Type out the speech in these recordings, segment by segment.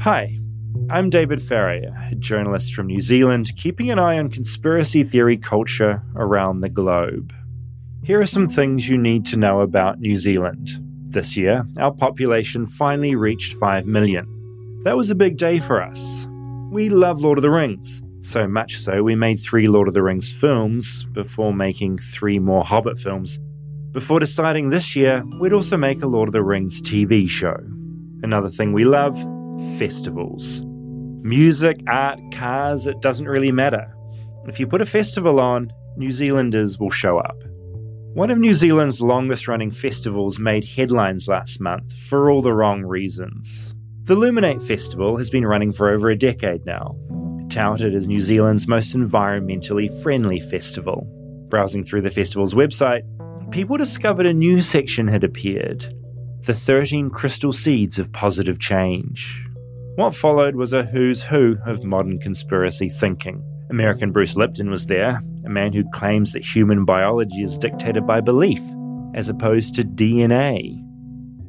Hi, I'm David Farrier, a journalist from New Zealand, keeping an eye on conspiracy theory culture around the globe. Here are some things you need to know about New Zealand. This year, our population finally reached 5 million. That was a big day for us. We love Lord of the Rings, so much so we made three Lord of the Rings films before making three more Hobbit films. Before deciding this year, we'd also make a Lord of the Rings TV show. Another thing we love festivals. Music, art, cars, it doesn't really matter. If you put a festival on, New Zealanders will show up. One of New Zealand's longest running festivals made headlines last month for all the wrong reasons. The Luminate Festival has been running for over a decade now, touted as New Zealand's most environmentally friendly festival. Browsing through the festival's website, people discovered a new section had appeared the 13 crystal seeds of positive change. What followed was a who's who of modern conspiracy thinking. American Bruce Lipton was there, a man who claims that human biology is dictated by belief, as opposed to DNA.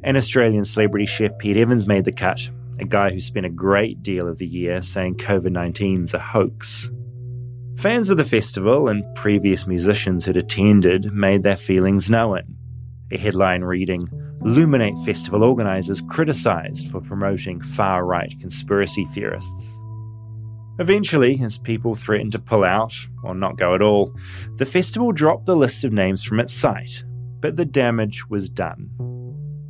And Australian celebrity chef Pete Evans made the cut, a guy who spent a great deal of the year saying COVID 19's a hoax. Fans of the festival and previous musicians who'd attended made their feelings known. A headline reading, Luminate Festival organisers criticised for promoting far right conspiracy theorists. Eventually, as people threatened to pull out, or not go at all, the festival dropped the list of names from its site, but the damage was done.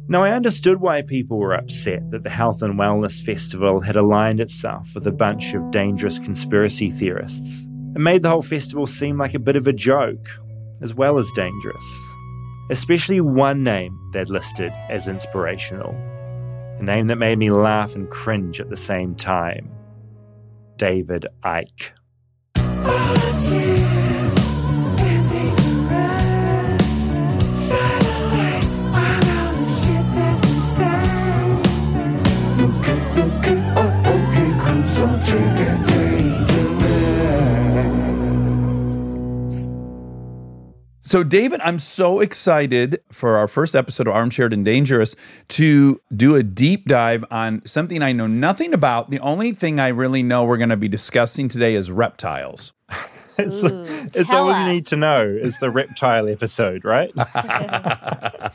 Now, I understood why people were upset that the Health and Wellness Festival had aligned itself with a bunch of dangerous conspiracy theorists. It made the whole festival seem like a bit of a joke, as well as dangerous especially one name they'd listed as inspirational. A name that made me laugh and cringe at the same time David Icke. So, David, I'm so excited for our first episode of Armchaired and Dangerous to do a deep dive on something I know nothing about. The only thing I really know we're going to be discussing today is reptiles. it's Ooh, it's all us. you need to know is the reptile episode, right?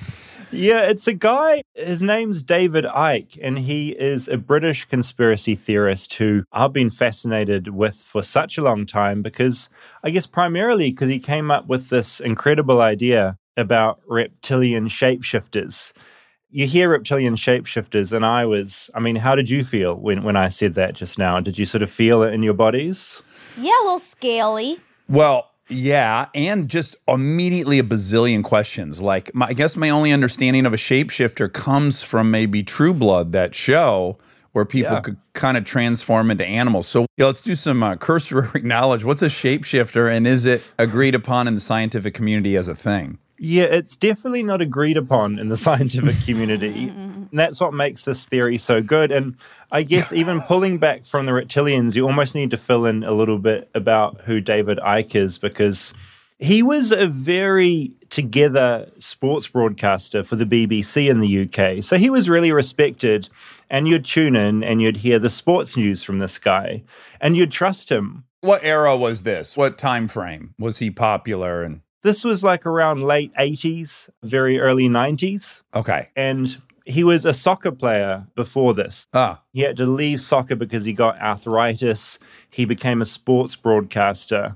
Yeah, it's a guy. His name's David Icke, and he is a British conspiracy theorist who I've been fascinated with for such a long time because I guess primarily because he came up with this incredible idea about reptilian shapeshifters. You hear reptilian shapeshifters, and I was, I mean, how did you feel when, when I said that just now? Did you sort of feel it in your bodies? Yeah, a little scaly. Well, yeah, and just immediately a bazillion questions. Like, my, I guess my only understanding of a shapeshifter comes from maybe True Blood, that show where people yeah. could kind of transform into animals. So, yeah, let's do some uh, cursory knowledge. What's a shapeshifter, and is it agreed upon in the scientific community as a thing? Yeah, it's definitely not agreed upon in the scientific community. and that's what makes this theory so good. And I guess even pulling back from the reptilians, you almost need to fill in a little bit about who David Icke is because he was a very together sports broadcaster for the BBC in the UK. So he was really respected. And you'd tune in and you'd hear the sports news from this guy and you'd trust him. What era was this? What time frame was he popular and this was like around late 80s, very early 90s. Okay. And he was a soccer player before this. Ah. He had to leave soccer because he got arthritis. He became a sports broadcaster.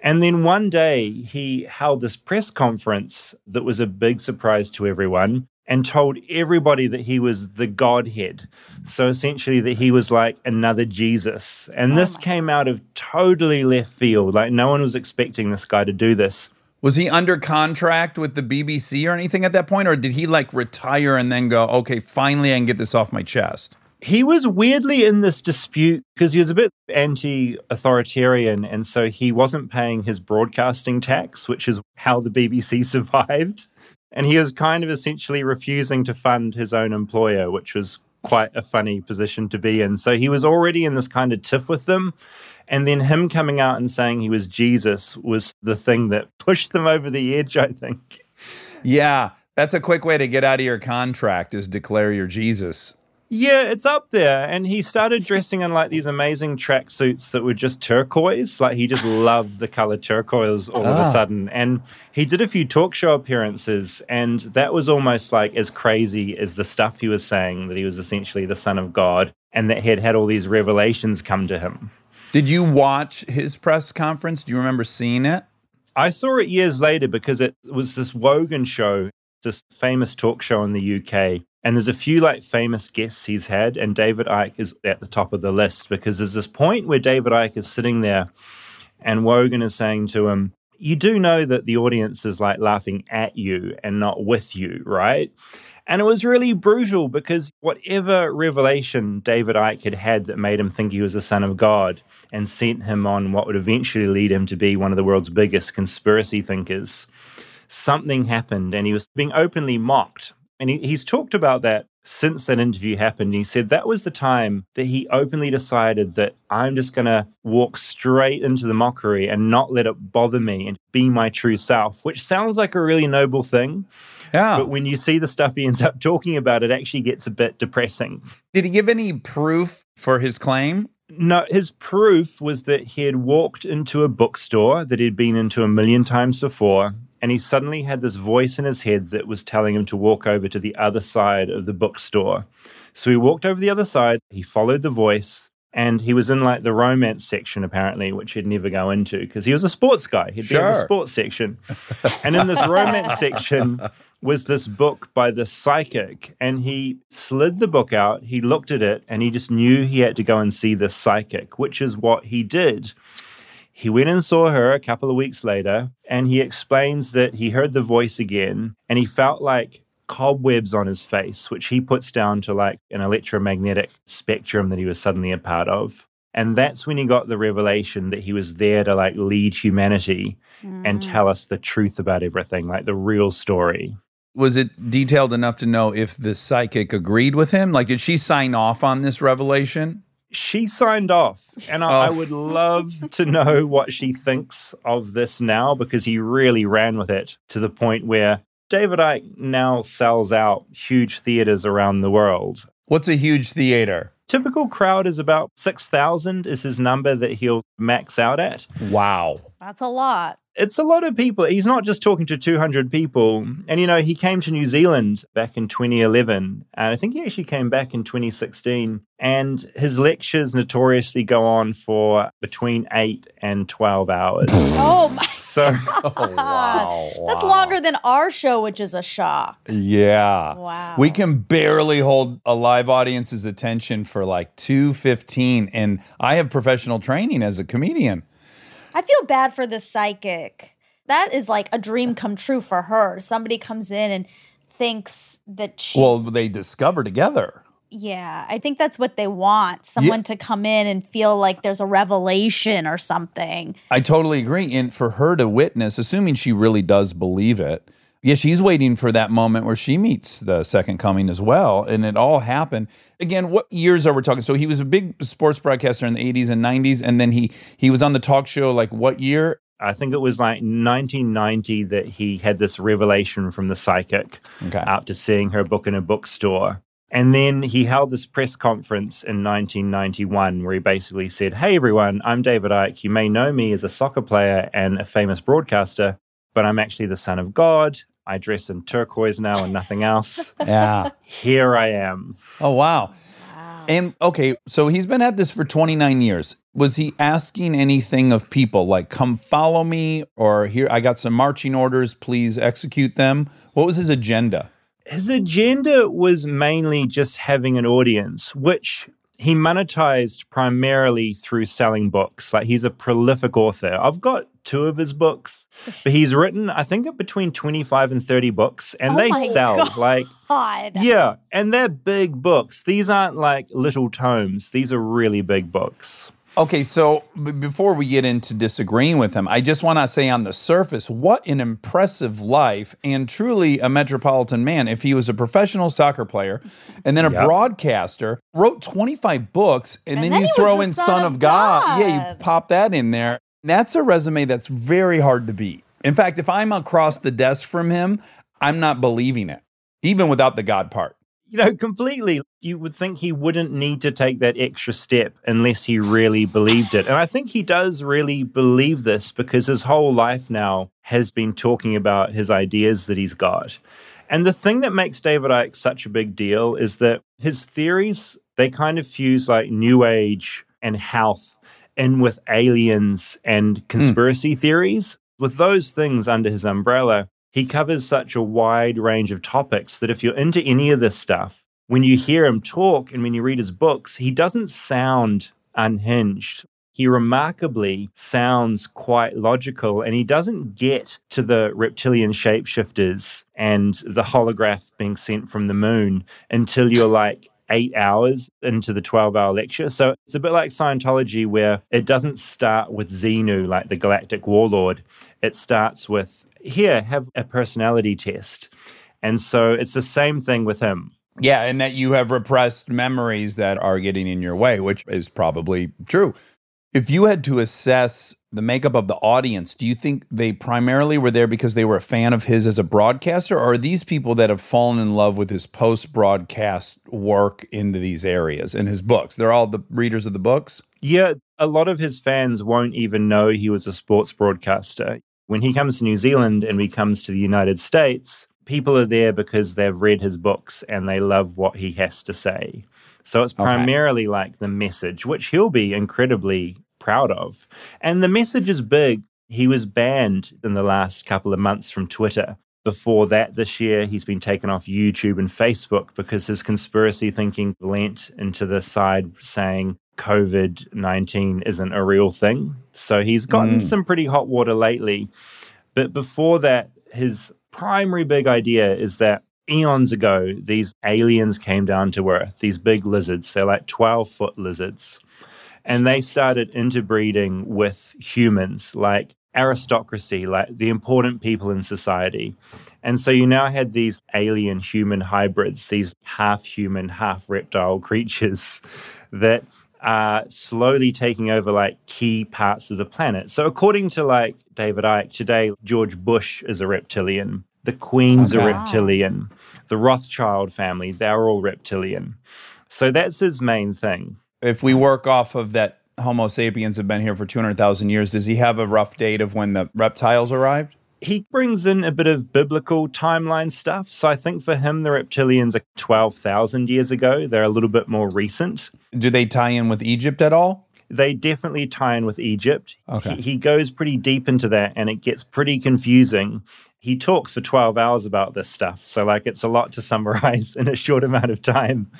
And then one day he held this press conference that was a big surprise to everyone and told everybody that he was the Godhead. So essentially, that he was like another Jesus. And oh this came out of totally left field. Like, no one was expecting this guy to do this. Was he under contract with the BBC or anything at that point? Or did he like retire and then go, okay, finally I can get this off my chest? He was weirdly in this dispute because he was a bit anti authoritarian. And so he wasn't paying his broadcasting tax, which is how the BBC survived. And he was kind of essentially refusing to fund his own employer, which was quite a funny position to be in. So he was already in this kind of tiff with them. And then him coming out and saying he was Jesus was the thing that pushed them over the edge, I think. Yeah, that's a quick way to get out of your contract is declare you're Jesus. Yeah, it's up there. And he started dressing in like these amazing tracksuits that were just turquoise. Like he just loved the color turquoise all of a Ah. sudden. And he did a few talk show appearances, and that was almost like as crazy as the stuff he was saying that he was essentially the son of God and that he had had all these revelations come to him. Did you watch his press conference? Do you remember seeing it? I saw it years later because it was this Wogan show, this famous talk show in the UK. And there's a few like famous guests he's had, and David Icke is at the top of the list because there's this point where David Icke is sitting there and Wogan is saying to him, You do know that the audience is like laughing at you and not with you, right? And it was really brutal because whatever revelation David Icke had had that made him think he was the son of God and sent him on what would eventually lead him to be one of the world's biggest conspiracy thinkers, something happened and he was being openly mocked. And he, he's talked about that since that interview happened. He said that was the time that he openly decided that I'm just going to walk straight into the mockery and not let it bother me and be my true self, which sounds like a really noble thing. Yeah. But when you see the stuff he ends up talking about, it actually gets a bit depressing. Did he give any proof for his claim? No, his proof was that he had walked into a bookstore that he'd been into a million times before, and he suddenly had this voice in his head that was telling him to walk over to the other side of the bookstore. So he walked over the other side, he followed the voice, and he was in like the romance section apparently, which he'd never go into because he was a sports guy. He'd be in the sports section. and in this romance section was this book by the psychic, and he slid the book out, he looked at it, and he just knew he had to go and see the psychic, which is what he did. He went and saw her a couple of weeks later, and he explains that he heard the voice again and he felt like cobwebs on his face, which he puts down to like an electromagnetic spectrum that he was suddenly a part of. And that's when he got the revelation that he was there to like lead humanity and mm. tell us the truth about everything, like the real story. Was it detailed enough to know if the psychic agreed with him? Like, did she sign off on this revelation? she signed off and I, I Oh. would love to know what she thinks of this now because he really ran with it to the point where david icke now sells out huge theaters around the world What's a huge theater? typical crowd is about 6000 is his number that he'll max out at Wow. That's a lot. It's a lot of people. He's not just talking to 200 people. And, you know, he came to New Zealand back in 2011. And I think he actually came back in 2016. And his lectures notoriously go on for between eight and 12 hours. Oh my so, Oh, wow. That's wow. longer than our show, which is a shock. Yeah. Wow. We can barely hold a live audience's attention for like 215 and I have professional training as a comedian. I feel bad for the psychic. That is like a dream come true for her. Somebody comes in and thinks that she's Well, they discover together. yeah, I think that's what they want. Someone to come in and feel like there's a revelation or something. I totally agree. And for her to witness, assuming she really does believe it, yeah, she's waiting for that moment where she meets the second coming as well. And it all happened. Again, what years are we talking? So he was a big sports broadcaster in the 80s and 90s. And then he he was on the talk show like what year? I think it was like 1990 that he had this revelation from the psychic Okay. after seeing her book in a bookstore. And then he held this press conference in 1991 where he basically said, Hey everyone, I'm David Icke. You may know me as a soccer player and a famous broadcaster, but I'm actually the son of God. I dress in turquoise now and nothing else. Yeah. Here I am. Oh wow. And okay, so he's been at this for 29 years. Was he asking anything of people like come follow me or here I got some marching orders, please execute them? What was his agenda? His agenda was mainly just having an audience, which he monetized primarily through selling books. Like he's a prolific author. I've got two of his books, but he's written, I think, between 25 and 30 books, and Oh they my sell. God. Like, God. yeah, and they're big books. These aren't like little tomes, these are really big books. Okay, so b- before we get into disagreeing with him, I just want to say on the surface, what an impressive life and truly a metropolitan man. If he was a professional soccer player and then a Yep. broadcaster, wrote 25 books, and, And then, then you throw the in Son Son of of God. Yeah, you pop that in there. That's a resume that's very hard to beat. In fact, if I'm across the desk from him, I'm not believing it, even without the God part. you know, completely. You would think he wouldn't need to take that extra step unless he really believed it. And I think he does really believe this because his whole life now has been talking about his ideas that he's got. And the thing that makes David Icke such a big deal is that his theories, they kind of fuse like new age and health in with aliens and hmm. conspiracy mm. theories. With those things under his umbrella, he covers such a wide range of topics that if you're into any of this stuff, when you hear him talk and when you read his books, he doesn't sound unhinged. He remarkably sounds quite logical and he doesn't get to the reptilian shapeshifters and the holograph being sent from the moon until you're like eight hours into the 12 hour lecture. So it's a bit like Scientology, where it doesn't start with Xenu, like the galactic warlord. It starts with here, have a personality test. And so it's the same thing with him. Yeah, and that you have repressed memories that are getting in your way, which is probably true. If you had to assess the makeup of the audience, do you think they primarily were there because they were a fan of his as a broadcaster, or are these people that have fallen in love with his post broadcast work into these areas and his books? They're all the readers of the books? Yeah, a lot of his fans won't even know he was a sports broadcaster. When he comes to New Zealand and he comes to the United States, people are there because they've read his books and they love what he has to say. So it's primarily okay. like the message, which he'll be incredibly proud of. And the message is big. He was banned in the last couple of months from Twitter. Before that, this year, he's been taken off YouTube and Facebook because his conspiracy thinking lent into the side saying COVID 19 isn't a real thing. So he's gotten mm. some pretty hot water lately. But before that, his primary big idea is that eons ago, these aliens came down to Earth, these big lizards. They're like 12 foot lizards. And they started interbreeding with humans, like aristocracy, like the important people in society. And so you now had these alien human hybrids, these half human, half reptile creatures that are slowly taking over like key parts of the planet. So according to like David Icke, today George Bush is a reptilian. The Queen's okay. a reptilian. The Rothschild family, they're all reptilian. So that's his main thing. If we work off of that Homo sapiens have been here for 200,000 years, does he have a rough date of when the reptiles arrived? he brings in a bit of biblical timeline stuff. So I think for him, the reptilians are 12,000 years ago. They're a little bit more recent. Do they tie in with Egypt at all? They definitely tie in with Egypt. Okay. He, he goes pretty deep into that and it gets pretty confusing. He talks for 12 hours about this stuff. So, like, it's a lot to summarize in a short amount of time.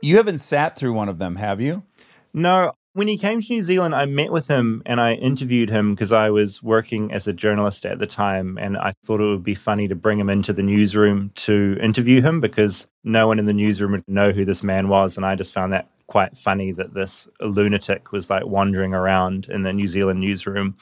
You haven't sat through one of them, have you? No, when he came to New Zealand, I met with him and I interviewed him because I was working as a journalist at the time. And I thought it would be funny to bring him into the newsroom to interview him because no one in the newsroom would know who this man was. And I just found that quite funny that this lunatic was like wandering around in the New Zealand newsroom.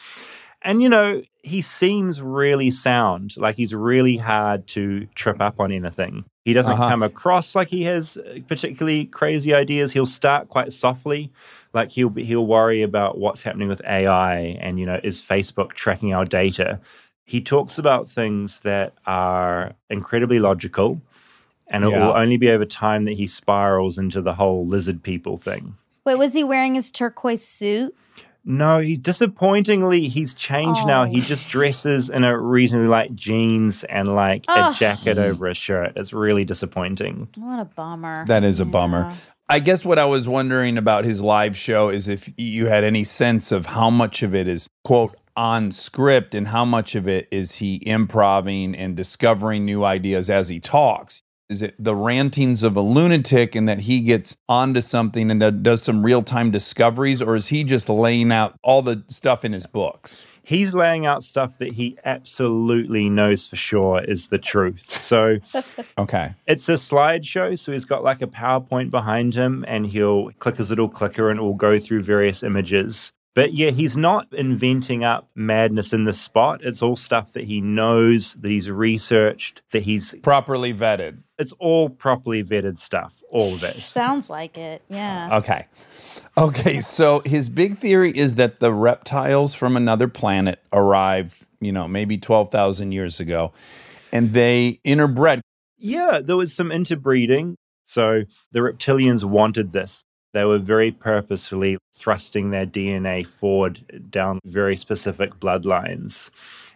And, you know, he seems really sound, like he's really hard to trip up on anything. He doesn't uh-huh. come across like he has particularly crazy ideas. He'll start quite softly like he'll be, he'll worry about what's happening with AI and you know is Facebook tracking our data. He talks about things that are incredibly logical, and it yeah. will only be over time that he spirals into the whole lizard people thing. Wait, was he wearing his turquoise suit? No, he disappointingly he's changed oh. now. He oh. just dresses in a reasonably light jeans and like oh. a jacket over a shirt. It's really disappointing. What a bummer. That is a yeah. bummer. I guess what I was wondering about his live show is if you had any sense of how much of it is, quote, on script and how much of it is he improving and discovering new ideas as he talks. Is it the rantings of a lunatic and that he gets onto something and that does some real time discoveries, or is he just laying out all the stuff in his books? he's laying out stuff that he absolutely knows for sure is the truth. So, okay, it's a slideshow. So he's got like a PowerPoint behind him, and he'll click his little clicker, and it will go through various images. But yeah, he's not inventing up madness in the spot. It's all stuff that he knows, that he's researched, that he's properly vetted. It's all properly vetted stuff, all of it. Sounds like it, yeah. Okay. Okay, so his big theory is that the reptiles from another planet arrived, you know, maybe 12,000 years ago, and they interbred. Yeah, there was some interbreeding. So the reptilians wanted this. They were very purposefully thrusting their DNA forward down very specific bloodlines.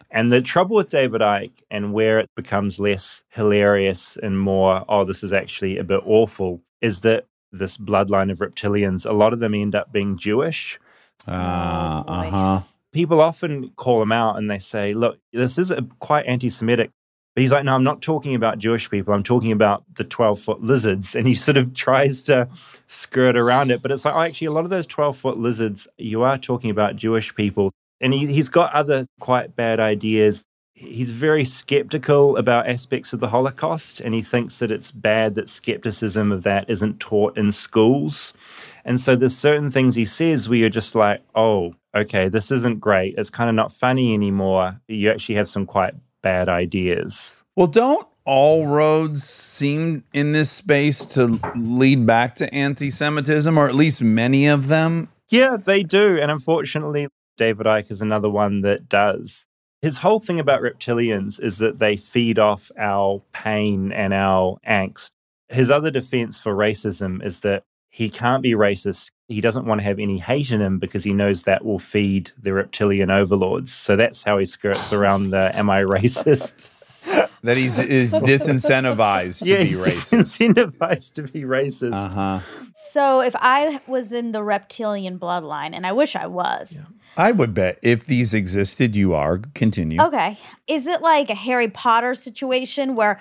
And the trouble with David Icke and where it becomes less hilarious and more, oh, this is actually a bit awful, is that this bloodline of reptilians, a lot of them end up being Jewish. Uh huh. People often call him out and they say, look, this is a, quite anti Semitic. But he's like, no, I'm not talking about Jewish people. I'm talking about the 12 foot lizards. And he sort of tries to skirt around it. But it's like, oh, actually, a lot of those 12 foot lizards, you are talking about Jewish people. And he, he's got other quite bad ideas. He's very skeptical about aspects of the Holocaust, and he thinks that it's bad that skepticism of that isn't taught in schools. And so there's certain things he says where you're just like, oh, okay, this isn't great. It's kind of not funny anymore. You actually have some quite bad ideas. Well, don't all roads seem in this space to lead back to anti Semitism, or at least many of them? Yeah, they do. And unfortunately, David Icke is another one that does. His whole thing about reptilians is that they feed off our pain and our angst. His other defense for racism is that he can't be racist. He doesn't want to have any hate in him because he knows that will feed the reptilian overlords. So that's how he skirts around the am I racist? that he's is disincentivized to yeah, be racist. disincentivized to be racist. Uh huh. So if I was in the reptilian bloodline, and I wish I was, I would bet if these existed, you are. Continue. okay, is it like a Harry Potter situation where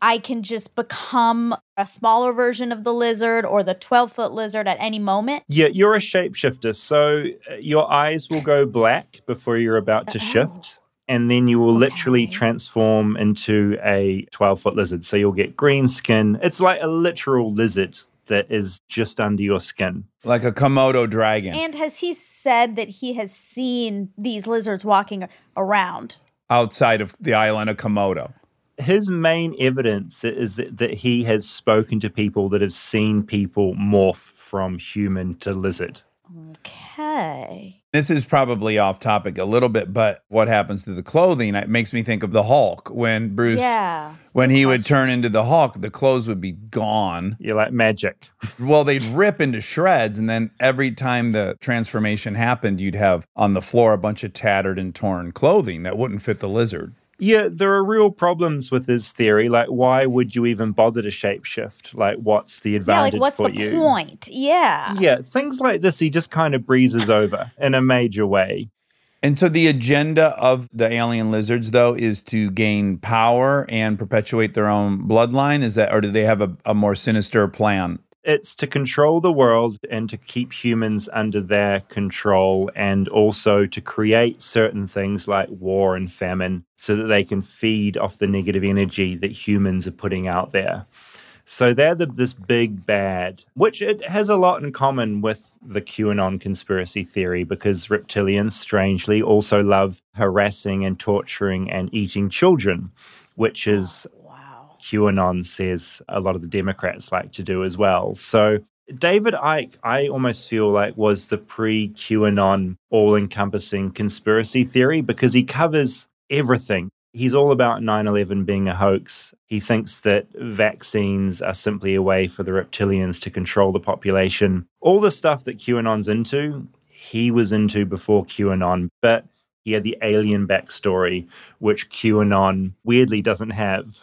I can just become a smaller version of the lizard or the 12 foot lizard at any moment? Yeah, you're a shapeshifter. So uh, your eyes will go black before you're about to Oh. shift. And then you will literally transform into a 12 foot lizard. So you'll get green skin. It's like a literal lizard that is just under your skin. Like a Komodo dragon And has he said that he has seen these lizards walking around? outside of the island of Komodo. His main evidence is that he has spoken to people that have seen people morph from human to lizard. Okay. This is probably off topic a little bit, but what happens to the clothing? It makes me think of the Hulk when Bruce, Yeah. when he would turn into the Hulk, the clothes would be gone. You're like magic. Well, they'd rip into shreds, and then every time the transformation happened, you'd have on the floor a bunch of tattered and torn clothing that wouldn't fit the lizard. Yeah, there are real problems with his theory. Like, why would you even bother to shapeshift? Like, what's the advantage? Yeah, like what's for the you? point? Yeah. Yeah, things like this he just kind of breezes over in a major way. And so the agenda of the alien lizards, though, is to gain power and perpetuate their own bloodline. Is that, or do they have a, a more sinister plan? It's to control the world and to keep humans under their control, and also to create certain things like war and famine so that they can feed off the negative energy that humans are putting out there. So they're the, this big bad, which it has a lot in common with the QAnon conspiracy theory because reptilians, strangely, also love harassing and torturing and eating children, which is. QAnon says a lot of the Democrats like to do as well. So David Icke, I almost feel like was the pre QAnon all encompassing conspiracy theory because he covers everything. He's all about 9 11 being a hoax. He thinks that vaccines are simply a way for the reptilians to control the population. All the stuff that QAnon's into, he was into before QAnon, but he had the alien backstory, which QAnon weirdly doesn't have.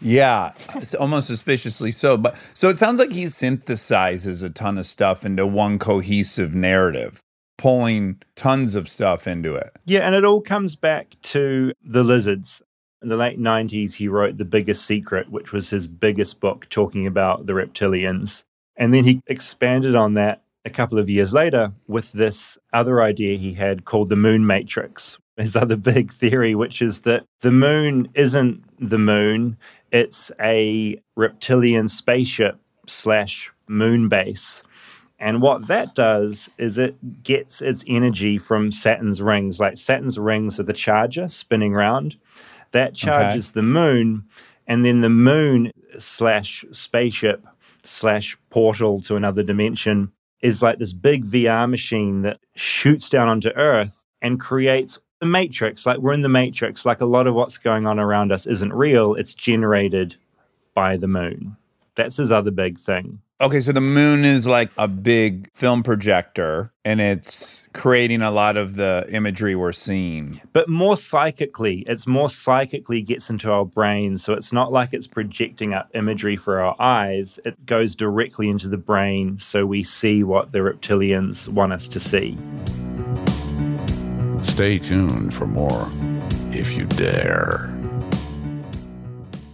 Yeah, it's almost suspiciously so. But so it sounds like he synthesizes a ton of stuff into one cohesive narrative, pulling tons of stuff into it. Yeah, and it all comes back to the lizards. In the late 90s, he wrote The Biggest Secret, which was his biggest book talking about the reptilians. And then he expanded on that a couple of years later with this other idea he had called the moon matrix. His other big theory, which is that the moon isn't the moon, it's a reptilian spaceship slash moon base. And what that does is it gets its energy from Saturn's rings. Like Saturn's rings are the charger spinning round. That charges the moon, and then the moon slash spaceship slash portal to another dimension is like this big VR machine that shoots down onto Earth and creates the matrix. Like we're in the matrix. Like a lot of what's going on around us isn't real, it's generated by the moon. That's his other big thing. Okay, so the moon is like a big film projector and it's creating a lot of the imagery we're seeing. But more psychically, it's more psychically gets into our brain. So it's not like it's projecting up imagery for our eyes, it goes directly into the brain so we see what the reptilians want us to see. Stay tuned for more if you dare.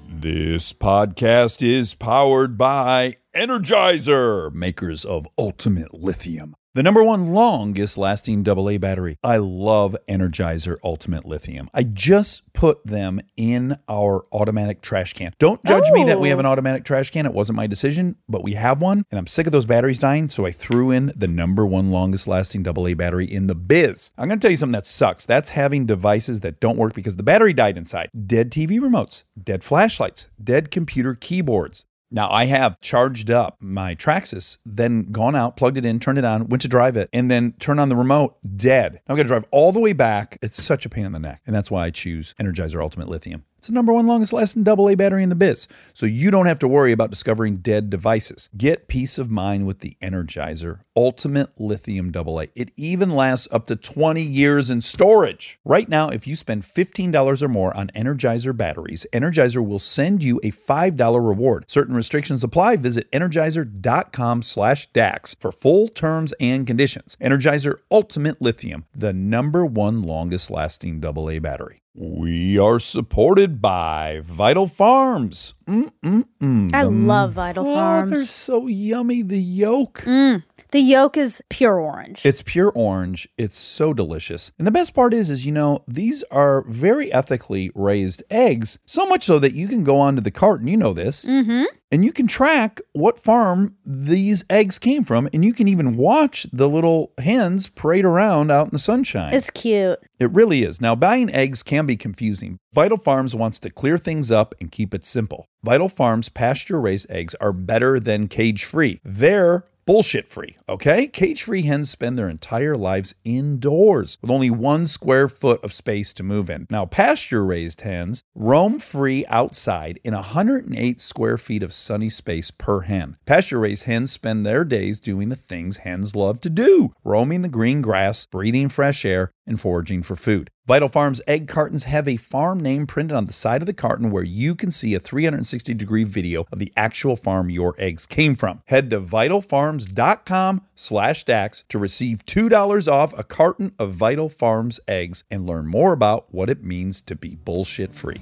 This podcast is powered by Energizer, makers of Ultimate Lithium. The number one longest lasting AA battery. I love Energizer Ultimate Lithium. I just put them in our automatic trash can. Don't judge me that we have an oh. automatic trash can. It wasn't my decision, but we have one, and I'm sick of those batteries dying, so I threw in the number one longest lasting AA battery in the biz. I'm going to tell you something that sucks. That's having devices that don't work because the battery died inside. Dead TV remotes, dead flashlights, dead computer keyboards. Now I have charged up my Traxxas, then gone out, plugged it in, turned it on, went to drive it, and then turned on the remote, dead. Got to drive all the way back. It's such a pain in the neck. And that's why I choose Energizer Ultimate Lithium. It's the number one longest lasting AA battery in the biz. So you don't have to worry about discovering dead devices. Get peace of mind with the Energizer Ultimate Lithium AA. It even lasts up to 20 years in storage. Right now, if you spend $15 or more on Energizer batteries, Energizer will send you a $5 reward. Certain restrictions apply. Visit energizer.com slash DAX for full terms and conditions. Energizer Ultimate Lithium, the number one longest lasting AA battery. We are supported by Vital Farms. Mm-mm-mm. I love Vital Oh, Farms. they're so yummy. The yolk. Mm. The yolk is pure orange. It's pure orange. It's so delicious. And the best part is, is you know, these are very ethically raised eggs. So much so that you can go onto the carton. You know this. mm-hmm. and you can track what farm these eggs came from, and you can even watch the little hens parade around out in the sunshine. It's cute. It really is. Now, buying eggs can be confusing. Vital Farms wants to clear things up and keep it simple. Vital Farms pasture raised eggs are better than cage free. They're bullshit free, okay? Cage free hens spend their entire lives indoors with only one square foot of space to move in. Now, pasture raised hens roam free outside in 108 square feet of sunny space per hen. Pasture raised hens spend their days doing the things hens love to do roaming the green grass, breathing fresh air, and foraging for food. Vital Farms egg cartons have a farm name printed on the side of the carton where you can see a 360 degree video of the actual farm your eggs came from. Head to vitalfarms.com slash DAX to receive $2 off a carton of Vital Farms eggs and learn more about what it means to be bullshit free.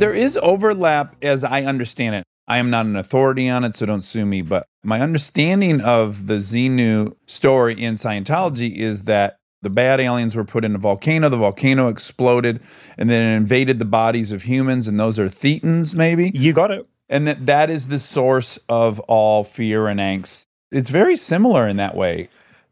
There is overlap as I understand it. I am not an authority on it, so don't sue me. But my understanding of the Xenu story in Scientology is that the bad aliens were put in a volcano, the volcano exploded, and then it invaded the bodies of humans, and those are thetans, maybe? You got it. And that that is the source of all fear and angst. It's very similar in that way.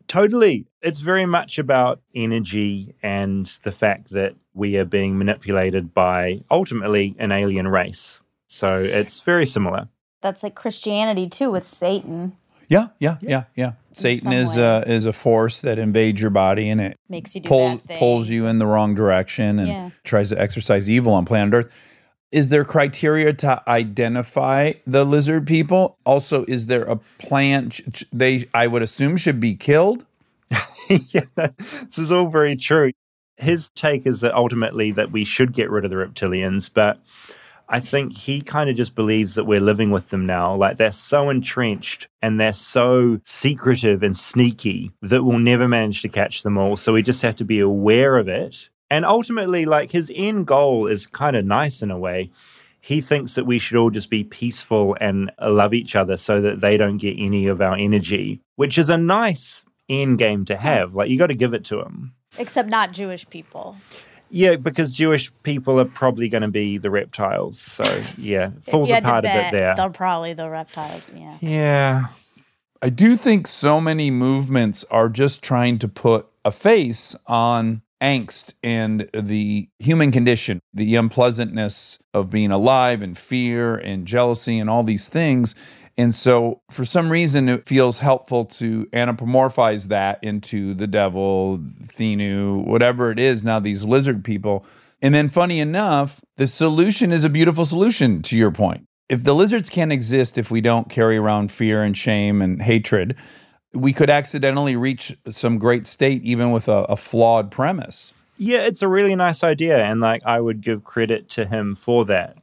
Totally. It's very much about energy and the fact that we are being manipulated by ultimately an alien race. So it's very similar. That's like Christianity too with Satan. Yeah, yeah, yeah, yeah. Satan some is a is a force that invades your body and it Makes you do pulls bad pulls you in the wrong direction and Yeah. tries to exercise evil on planet Earth. Is there criteria to identify the lizard people? Also, is there a plan? ch- ch- They, I would assume, should be killed. yeah, this is all very true. His take is that ultimately that we should get rid of the reptilians, but I think he kind of just believes that we're living with them now. Like they're so entrenched and they're so secretive and sneaky that we'll never manage to catch them all. So we just have to be aware of it. And ultimately, like his end goal is kind of nice in a way. He thinks that we should all just be peaceful and love each other so that they don't get any of our energy, which is a nice end game to have. Like you got to give it to him. Except not Jewish people. Yeah, because Jewish people are probably going to be the reptiles. So yeah, falls If you had to apart a bit there. They're probably the reptiles. Yeah. Yeah. I do think so many movements are just trying to put a face on angst and the human condition, the unpleasantness of being alive and fear and jealousy and all these things. And so, for some reason, it feels helpful to anthropomorphize that into the devil, Xenu, whatever it is now, these lizard people. And then, funny enough, the solution is a beautiful solution to your point. If the lizards can't exist if we don't carry around fear and shame and hatred, we could accidentally reach some great state even with a, a flawed premise. Yeah, it's a really nice idea. And like, I would give credit to him for that.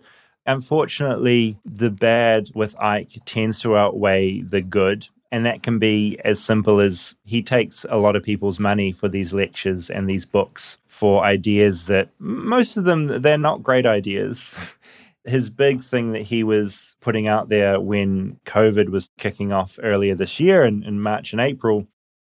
Unfortunately, the bad with Icke tends to outweigh the good. And that can be as simple as he takes a lot of people's money for these lectures and these books for ideas that most of them, they're not great ideas. His big thing that he was putting out there when COVID was kicking off earlier this year in, in March and April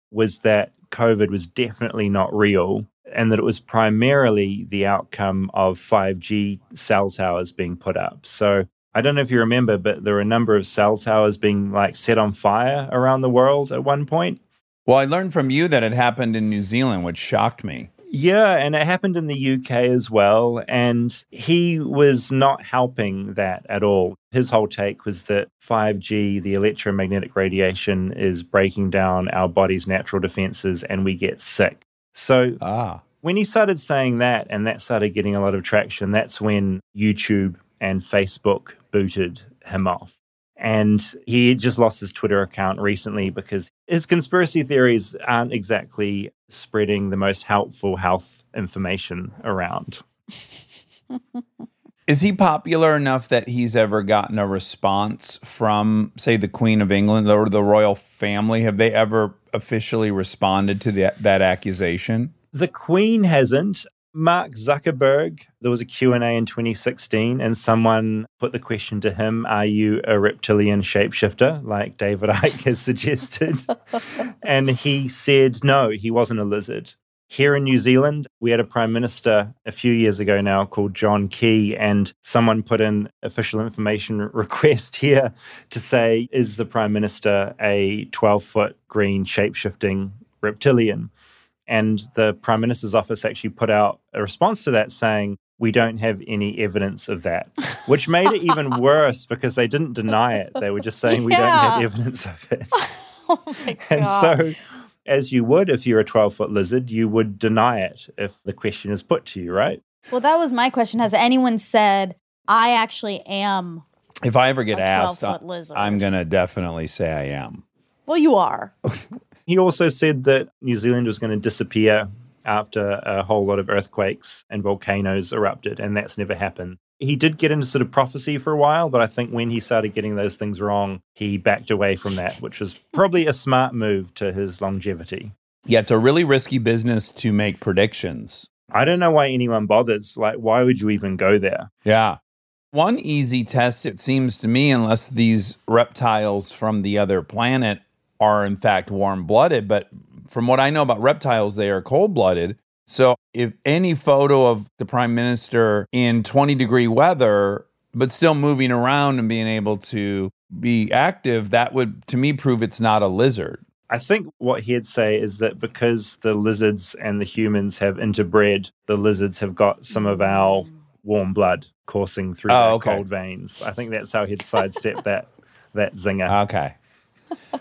was that COVID was definitely not real and that it was primarily the outcome of 5G cell towers being put up. So I don't know if you remember, but there were a number of cell towers being like set on fire around the world at one point. Well, I learned from you that it happened in New Zealand, which shocked me. Yeah, and it happened in the UK as well. And he was not helping that at all. His whole take was that 5G, the electromagnetic radiation, is breaking down our body's natural defenses and we get sick. So ah. when he started saying that and that started getting a lot of traction, that's when YouTube and Facebook booted him off. And he just lost his Twitter account recently because his conspiracy theories aren't exactly spreading the most helpful health information around. Is he popular enough that he's ever gotten a response from, say, the Queen of England or the royal family? Have they ever officially responded to that, that accusation? The Queen hasn't. Mark Zuckerberg, there was a Q&A in 2016 and someone put the question to him, are you a reptilian shapeshifter like David Icke has suggested? and he said no, he wasn't a lizard. Here in New Zealand, we had a prime minister a few years ago now called John Key, and someone put in official information request here to say, is the prime minister a 12 foot green shapeshifting reptilian? And the Prime Minister's office actually put out a response to that saying, we don't have any evidence of that, which made it even worse because they didn't deny it. They were just saying, we yeah. don't have evidence of it. oh my God. And so, as you would if you're a 12 foot lizard, you would deny it if the question is put to you, right? Well, that was my question. Has anyone said, I actually am? If I ever get asked, I'm going to definitely say I am. Well, you are. He also said that New Zealand was going to disappear after a whole lot of earthquakes and volcanoes erupted, and that's never happened. He did get into sort of prophecy for a while, but I think when he started getting those things wrong, he backed away from that, which was probably a smart move to his longevity. Yeah, it's a really risky business to make predictions. I don't know why anyone bothers. Like, why would you even go there? Yeah. One easy test, it seems to me, unless these reptiles from the other planet are in fact warm blooded, but from what I know about reptiles, they are cold blooded. So if any photo of the prime minister in 20 degree weather, but still moving around and being able to be active, that would to me prove it's not a lizard. I think what he'd say is that because the lizards and the humans have interbred, the lizards have got some of our warm blood coursing through oh, their okay. cold veins. I think that's how he'd sidestep that that zinger. Okay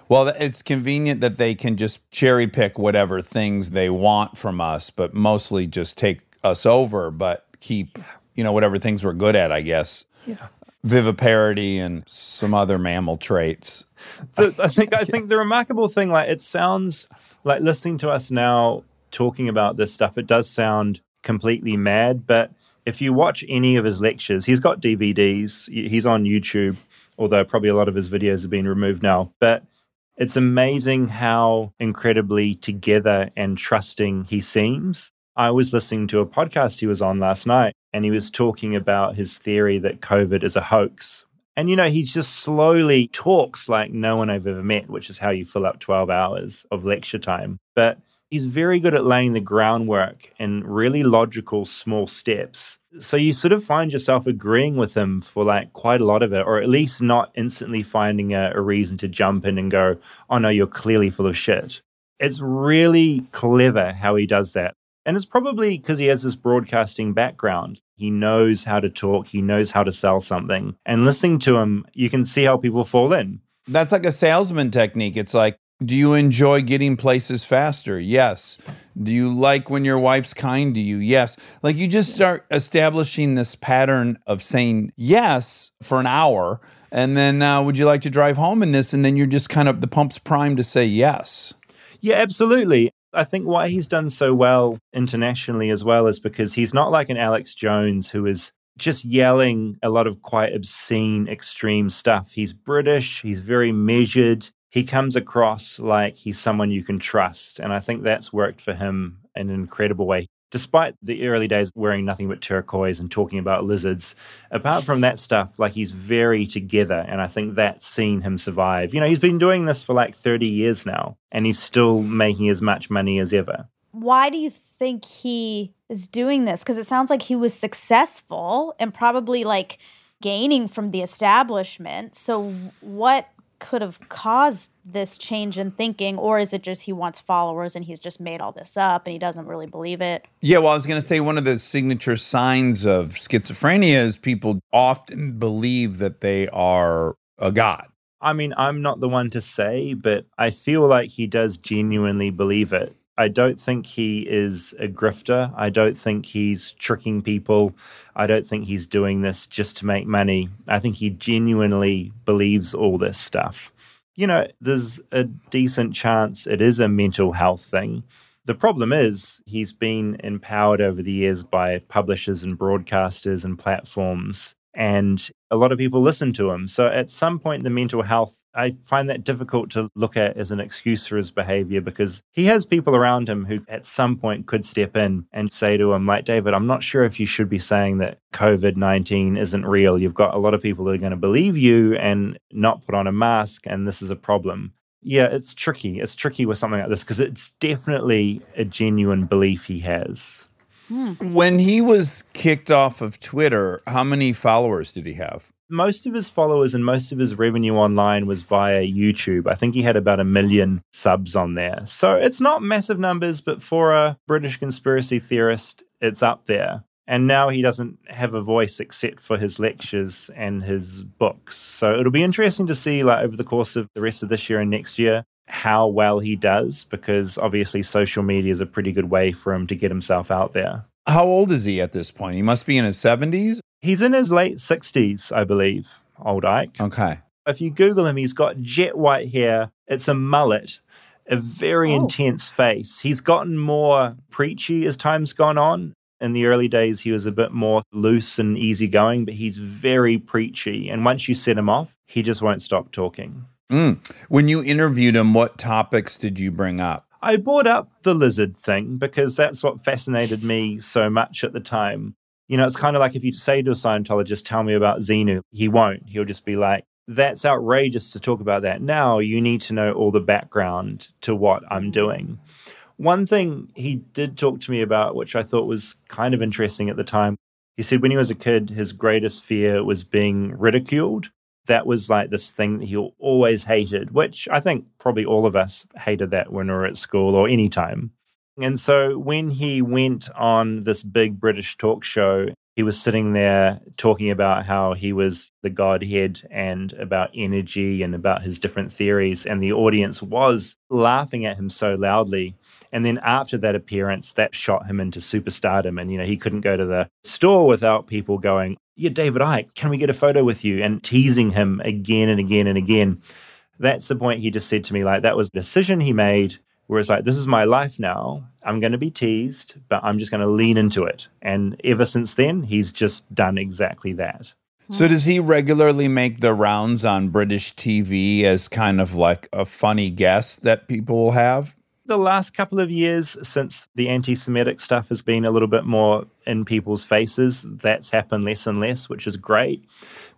well, it's convenient that they can just cherry pick whatever things they want from us, but mostly just take us over, but keep, you know, whatever things we're good at, I guess. Yeah. Viviparity and some other mammal traits. The, I think I think the remarkable thing, like it sounds like listening to us now talking about this stuff, it does sound completely mad, but if you watch any of his lectures, he's got DVDs, he's on YouTube although probably a lot of his videos have been removed now. But it's amazing how incredibly together and trusting he seems. I was listening to a podcast he was on last night, and he was talking about his theory that COVID is a hoax. And, you know, he just slowly talks like no one I've ever met, which is how you fill up 12 hours of lecture time. But he's very good at laying the groundwork in really logical small steps. So you sort of find yourself agreeing with him for like quite a lot of it, or at least not instantly finding a, a reason to jump in and go, oh no, you're clearly full of shit. It's really clever how he does that. And it's probably because he has this broadcasting background. He knows how to talk, he knows how to sell something. And listening to him, you can see how people fall in. That's like a salesman technique. It's like, do you enjoy getting places faster? Yes. Do you like when your wife's kind to you? Yes. Like you just start establishing this pattern of saying yes for an hour. And then, uh, would you like to drive home in this? And then you're just kind of, the pump's primed to say yes. Yeah, absolutely. I think why he's done so well internationally as well is because he's not like an Alex Jones who is just yelling a lot of quite obscene, extreme stuff. He's British, he's very measured. He comes across like he's someone you can trust. And I think that's worked for him in an incredible way despite the early days wearing nothing but turquoise and talking about lizards, apart from that stuff, like he's very together. And I think that's seen him survive. You know, he's been doing this for like 30 years now, and he's still making as much money as ever. Why do you think he is doing this? Because it sounds like he was successful and probably like gaining from the establishment. So, what could have caused this change in thinking or is it just he wants followers and he's just made all this up and he doesn't really believe it? Yeah well i was going to say one of the signature signs of schizophrenia is people often believe that they are a god. I mean i'm not the one to say but i feel like he does genuinely believe it I don't think he is a grifter. I don't think he's tricking people. I don't think he's doing this just to make money. I think he genuinely believes all this stuff. You know, there's a decent chance it is a mental health thing. The problem is he's been empowered over the years by publishers and broadcasters and platforms, and a lot of people listen to him. So at some point, the mental health I find that difficult to look at as an excuse for his behavior because he has people around him who at some point could step in and say to him, like, David, I'm not sure if you should be saying that COVID 19 isn't real. You've got a lot of people that are going to believe you and not put on a mask, and this is a problem. Yeah, it's tricky. It's tricky with something like this because it's definitely a genuine belief he has. Hmm. When he was kicked off of Twitter, how many followers did he have? Most of his followers and most of his revenue online was via YouTube. I think he had about a million subs on there. So it's not massive numbers, but for a British conspiracy theorist, it's up there. And now he doesn't have a voice except for his lectures and his books. So it'll be interesting to see, like, over the course of the rest of this year and next year, how well he does, because obviously social media is a pretty good way for him to get himself out there. How old is he at this point? He must be in his 70s. He's in his late 60s, I believe, old Icke. Okay. If you Google him, he's got jet white hair. It's a mullet, a very oh. intense face. He's gotten more preachy as time's gone on. In the early days, he was a bit more loose and easygoing, but he's very preachy. And once you set him off, he just won't stop talking. Mm. When you interviewed him, what topics did you bring up? I brought up the lizard thing because that's what fascinated me so much at the time. You know, it's kind of like if you say to a Scientologist, tell me about Xenu, he won't. He'll just be like, that's outrageous to talk about that now. You need to know all the background to what I'm mm-hmm. doing. One thing he did talk to me about, which I thought was kind of interesting at the time, he said when he was a kid, his greatest fear was being ridiculed. That was like this thing that he always hated, which I think probably all of us hated that when we were at school or any time. And so when he went on this big British talk show, he was sitting there talking about how he was the Godhead and about energy and about his different theories. And the audience was laughing at him so loudly. And then after that appearance, that shot him into superstardom. And, you know, he couldn't go to the store without people going, Yeah, David Icke, can we get a photo with you? And teasing him again and again and again. That's the point he just said to me, like, that was a decision he made Whereas, like, this is my life now. I'm going to be teased, but I'm just going to lean into it. And ever since then, he's just done exactly that. So, does he regularly make the rounds on British TV as kind of like a funny guest that people will have? The last couple of years, since the anti Semitic stuff has been a little bit more in people's faces, that's happened less and less, which is great.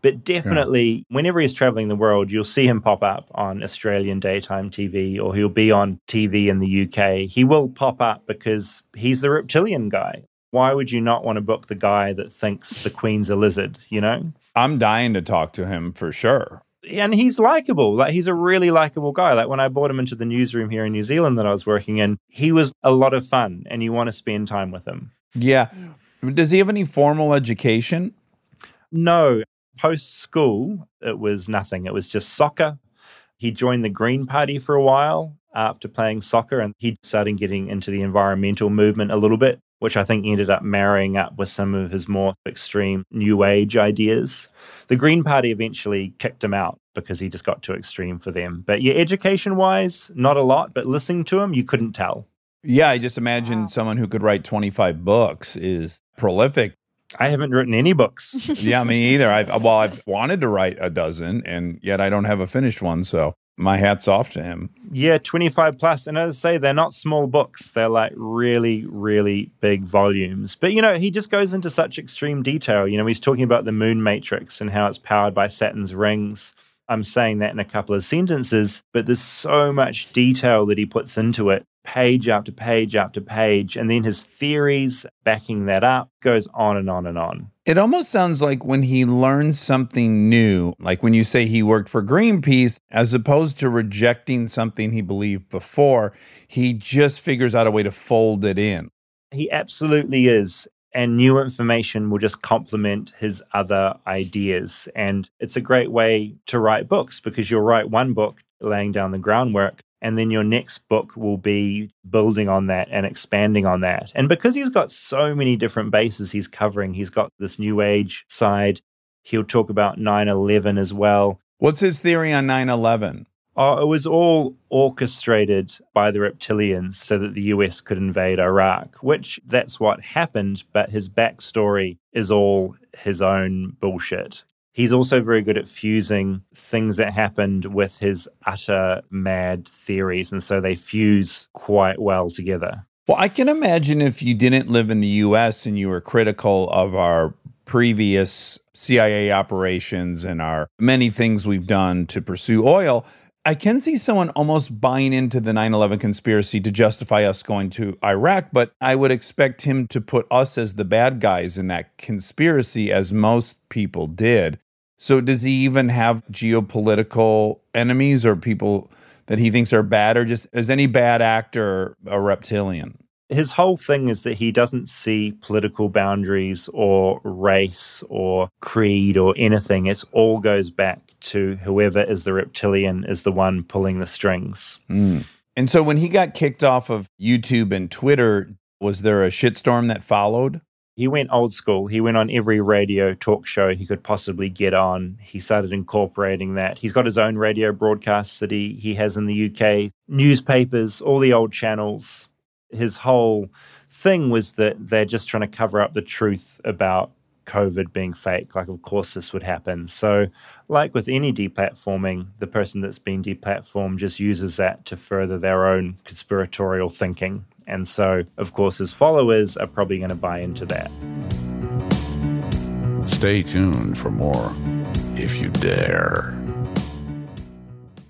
But definitely, yeah. whenever he's traveling the world, you'll see him pop up on Australian daytime TV or he'll be on TV in the UK. He will pop up because he's the reptilian guy. Why would you not want to book the guy that thinks the Queen's a lizard, you know? I'm dying to talk to him for sure. and he's likable. Like he's a really likable guy. Like when I brought him into the newsroom here in New Zealand that I was working in, he was a lot of fun, and you want to spend time with him. Yeah. Does he have any formal education? No, post school, it was nothing. It was just soccer. He joined the Green Party for a while after playing soccer, and he started getting into the environmental movement a little bit, which I think ended up marrying up with some of his more extreme New Age ideas. The Green Party eventually kicked him out because he just got too extreme for them. But yeah, education wise, not a lot, but listening to him, you couldn't tell. Yeah, I just imagine someone who could write 25 books is prolific. I haven't written any books. yeah, me either. I've uh, well, I've wanted to write a dozen, and yet I don't have a finished one. So my hat's off to him. Yeah, 25 plus. And as I say, they're not small books. They're like really, really big volumes. But, you know, he just goes into such extreme detail. You know, he's talking about the moon matrix and how it's powered by Saturn's rings. I'm saying that in a couple of sentences, but there's so much detail that he puts into it page after page after page. And then his theories backing that up goes on and on and on. It almost sounds like when he learns something new, like when you say he worked for Greenpeace, as opposed to rejecting something he believed before, he just figures out a way to fold it in. He absolutely is. And new information will just complement his other ideas. And it's a great way to write books because you'll write one book laying down the groundwork and then your next book will be building on that and expanding on that. And because he's got so many different bases he's covering, he's got this new age side. He'll talk about 9 11 as well. What's his theory on 9 11? Oh, it was all orchestrated by the reptilians so that the US could invade Iraq, which that's what happened, but his backstory is all his own bullshit. He's also very good at fusing things that happened with his utter mad theories. And so they fuse quite well together. Well, I can imagine if you didn't live in the US and you were critical of our previous CIA operations and our many things we've done to pursue oil, I can see someone almost buying into the 9 11 conspiracy to justify us going to Iraq, but I would expect him to put us as the bad guys in that conspiracy, as most people did. So, does he even have geopolitical enemies or people that he thinks are bad, or just is any bad actor a reptilian? his whole thing is that he doesn't see political boundaries or race or creed or anything. It all goes back to whoever is the reptilian is the one pulling the strings. Mm. And so when he got kicked off of YouTube and Twitter, was there a shitstorm that followed? He went old school. He went on every radio talk show he could possibly get on. He started incorporating that. He's got his own radio broadcasts that he, he has in the UK, newspapers, all the old channels his whole thing was that they're just trying to cover up the truth about COVID being fake. Like, of course, this would happen. So, like with any deplatforming, the person that's been deplatformed just uses that to further their own conspiratorial thinking. And so, of course, his followers are probably going to buy into that. Stay tuned for more if you dare.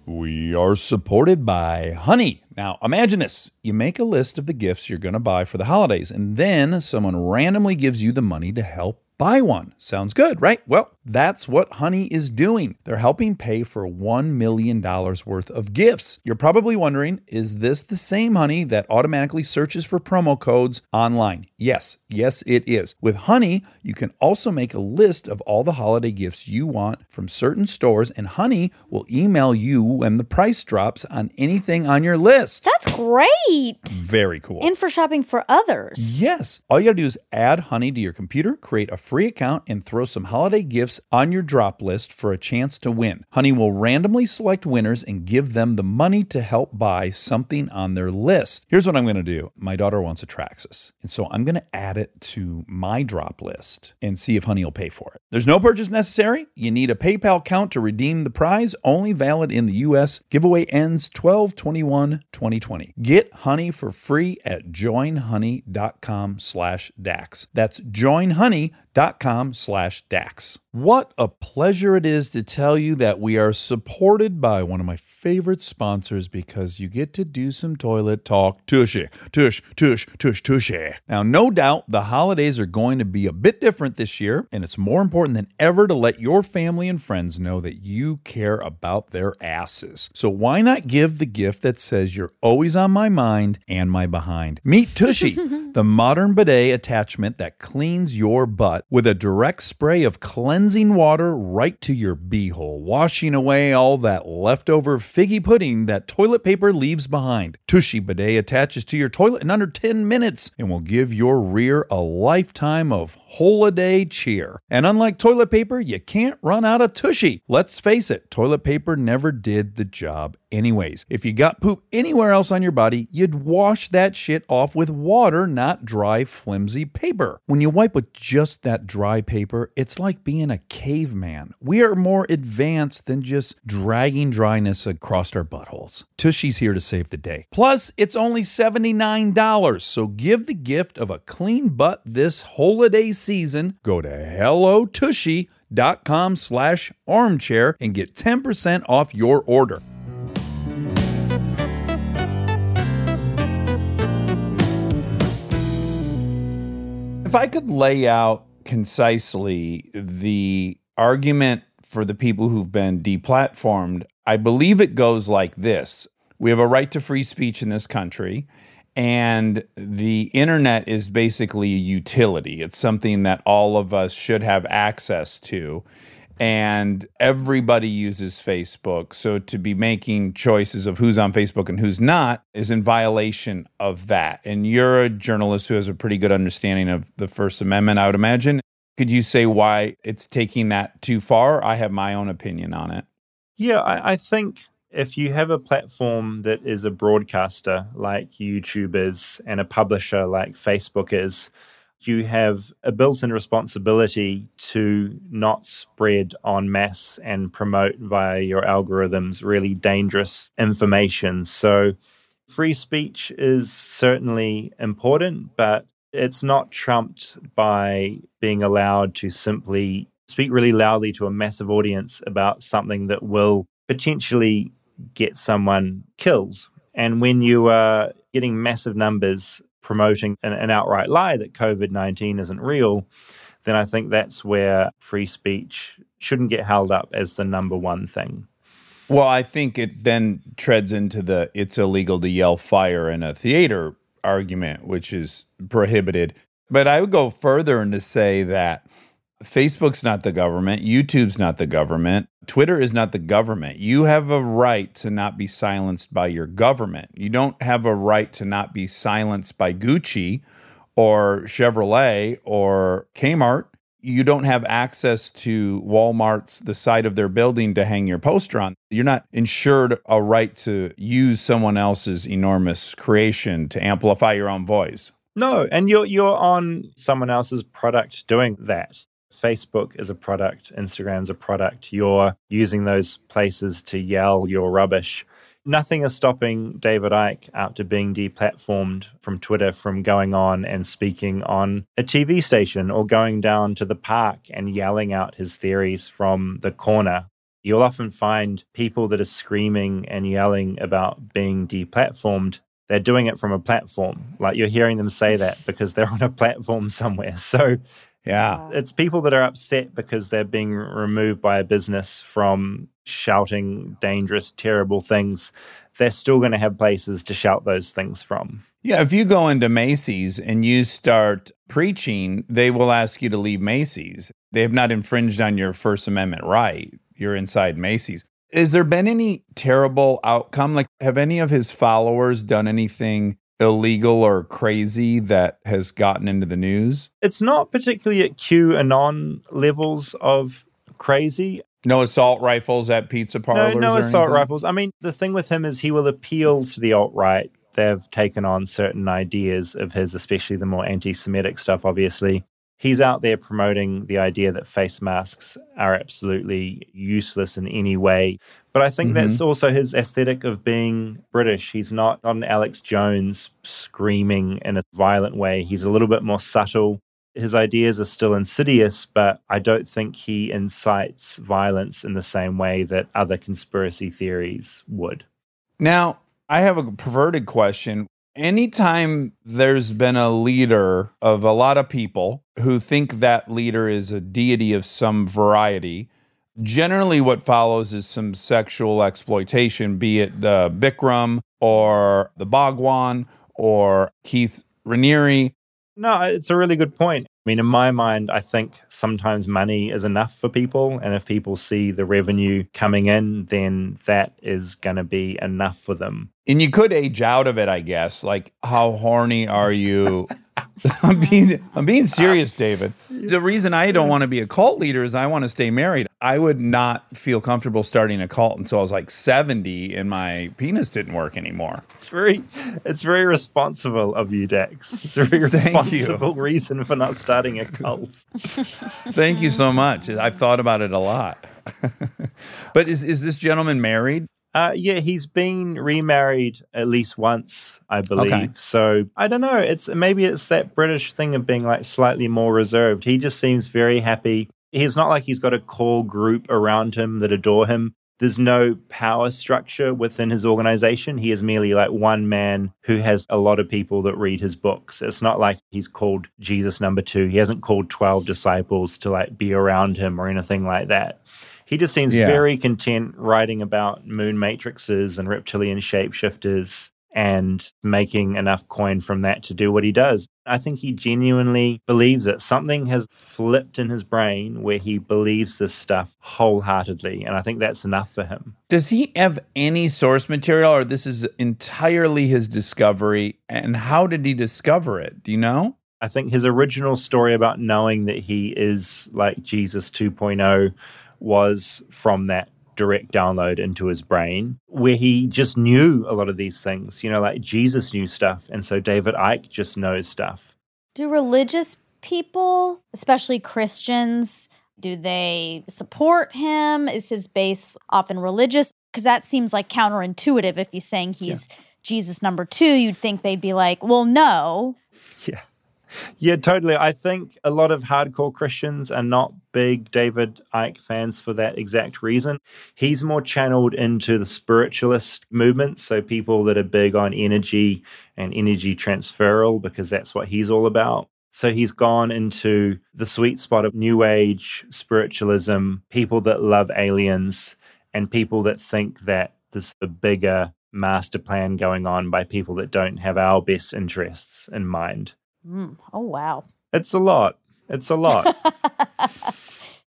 We are supported by Honey. Now, imagine this you make a list of the gifts you're going to buy for the holidays, and then someone randomly gives you the money to help buy one. Sounds good, right? Well, that's what Honey is doing. They're helping pay for $1 million worth of gifts. You're probably wondering is this the same Honey that automatically searches for promo codes online? Yes, yes, it is. With Honey, you can also make a list of all the holiday gifts you want from certain stores, and Honey will email you when the price drops on anything on your list. That's great. Very cool. And for shopping for others. Yes. All you got to do is add Honey to your computer, create a free account, and throw some holiday gifts on your drop list for a chance to win. Honey will randomly select winners and give them the money to help buy something on their list. Here's what I'm going to do my daughter wants a Traxxas, and so I'm going to add it to my drop list and see if Honey will pay for it. There's no purchase necessary. You need a PayPal account to redeem the prize, only valid in the US. Giveaway ends 12 21 2020. Get Honey for free at joinhoney.com slash DAX. That's joinhoney.com slash DAX. What a pleasure it is to tell you that we are supported by one of my favorite sponsors because you get to do some toilet talk. Tushy, tush, tush, tush, tushy. Now, no doubt the holidays are going to be a bit different this year, and it's more important than ever to let your family and friends know that you care about their asses. So, why not give the gift that says you're always on my mind and my behind? Meet Tushy, the modern bidet attachment that cleans your butt with a direct spray of cleansing cleansing water right to your beehole, washing away all that leftover figgy pudding that toilet paper leaves behind. Tushy Bidet attaches to your toilet in under 10 minutes and will give your rear a lifetime of holiday cheer. And unlike toilet paper, you can't run out of Tushy. Let's face it, toilet paper never did the job anyways. If you got poop anywhere else on your body, you'd wash that shit off with water, not dry, flimsy paper. When you wipe with just that dry paper, it's like being a caveman. We are more advanced than just dragging dryness across our buttholes. Tushy's here to save the day. Plus, it's only $79, so give the gift of a clean butt this holiday season. Go to hellotushy.com slash armchair and get 10% off your order. If I could lay out concisely the argument for the people who've been deplatformed, I believe it goes like this We have a right to free speech in this country, and the internet is basically a utility. It's something that all of us should have access to and everybody uses Facebook. So to be making choices of who's on Facebook and who's not is in violation of that. And you're a journalist who has a pretty good understanding of the First Amendment, I would imagine. Could you say why it's taking that too far? I have my own opinion on it. Yeah, I, I think if you have a platform that is a broadcaster like YouTube is and a publisher like Facebook is, you have a built in responsibility to not spread en masse and promote via your algorithms really dangerous information. So, free speech is certainly important, but it's not trumped by being allowed to simply speak really loudly to a massive audience about something that will potentially get someone killed. And when you are getting massive numbers promoting an, an outright lie that COVID 19 isn't real, then I think that's where free speech shouldn't get held up as the number one thing. Well, I think it then treads into the it's illegal to yell fire in a theater argument, which is prohibited. But I would go further and to say that Facebook's not the government. YouTube's not the government. Twitter is not the government. You have a right to not be silenced by your government. You don't have a right to not be silenced by Gucci or Chevrolet or Kmart. You don't have access to Walmart's the side of their building to hang your poster on. You're not insured a right to use someone else's enormous creation to amplify your own voice. No, and you're you're on someone else's product doing that. Facebook is a product, Instagram's a product. You're using those places to yell your rubbish. Nothing is stopping David Icke after being deplatformed from Twitter from going on and speaking on a TV station or going down to the park and yelling out his theories from the corner. You'll often find people that are screaming and yelling about being deplatformed. They're doing it from a platform. Like you're hearing them say that because they're on a platform somewhere. So yeah. It's people that are upset because they're being removed by a business from shouting dangerous, terrible things. They're still going to have places to shout those things from. Yeah, if you go into Macy's and you start preaching, they will ask you to leave Macy's. They have not infringed on your First Amendment right. You're inside Macy's. Has there been any terrible outcome? Like, have any of his followers done anything illegal or crazy that has gotten into the news? It's not particularly at QAnon levels of crazy. No assault rifles at pizza parlors. No, no assault anything? rifles. I mean, the thing with him is he will appeal to the alt right. They've taken on certain ideas of his, especially the more anti Semitic stuff, obviously he's out there promoting the idea that face masks are absolutely useless in any way. But I think mm-hmm. that's also his aesthetic of being British. He's not, not an Alex Jones screaming in a violent way. He's a little bit more subtle. His ideas are still insidious, but I don't think he incites violence in the same way that other conspiracy theories would. Now, I have a perverted question. Anytime there's been a leader of a lot of people who think that leader is a deity of some variety, generally what follows is some sexual exploitation, be it the Bikram or the Bhagwan or Keith Raniere. No, it's a really good point. I mean, in my mind, I think sometimes money is enough for people. And if people see the revenue coming in, then that is going to be enough for them. And you could age out of it, I guess. Like, how horny are you I'm being I'm being serious, David. The reason I don't want to be a cult leader is I want to stay married. I would not feel comfortable starting a cult until I was like 70 and my penis didn't work anymore. It's very it's very responsible of you, Dax. It's a very responsible reason for not starting a cult. Thank you so much. I've thought about it a lot. but is is this gentleman married? Uh, yeah, he's been remarried at least once, I believe. Okay. So I don't know. It's maybe it's that British thing of being like slightly more reserved. He just seems very happy. He's not like he's got a core group around him that adore him. There's no power structure within his organization. He is merely like one man who has a lot of people that read his books. It's not like he's called Jesus number two. He hasn't called 12 disciples to like be around him or anything like that. He just seems yeah. very content writing about moon matrices and reptilian shapeshifters and making enough coin from that to do what he does. I think he genuinely believes it. Something has flipped in his brain where he believes this stuff wholeheartedly. And I think that's enough for him. Does he have any source material or this is entirely his discovery? And how did he discover it? Do you know? I think his original story about knowing that he is like Jesus 2.0 was from that direct download into his brain where he just knew a lot of these things. You know, like Jesus knew stuff. And so David Icke just knows stuff. Do religious people, especially Christians, do they support him? Is his base often religious? Because that seems like counterintuitive if he's saying he's yeah. Jesus number two. You'd think they'd be like, well, no. Yeah. Totally. I think a lot of hardcore Christians are not big David Icke fans for that exact reason. He's more channeled into the spiritualist movement, so people that are big on energy and energy transferal because that's what he's all about. So he's gone into the sweet spot of new age spiritualism, people that love aliens and people that think that there's a bigger master plan going on by people that don't have our best interests in mind. Mm. Oh, wow. It's a lot. It's a lot.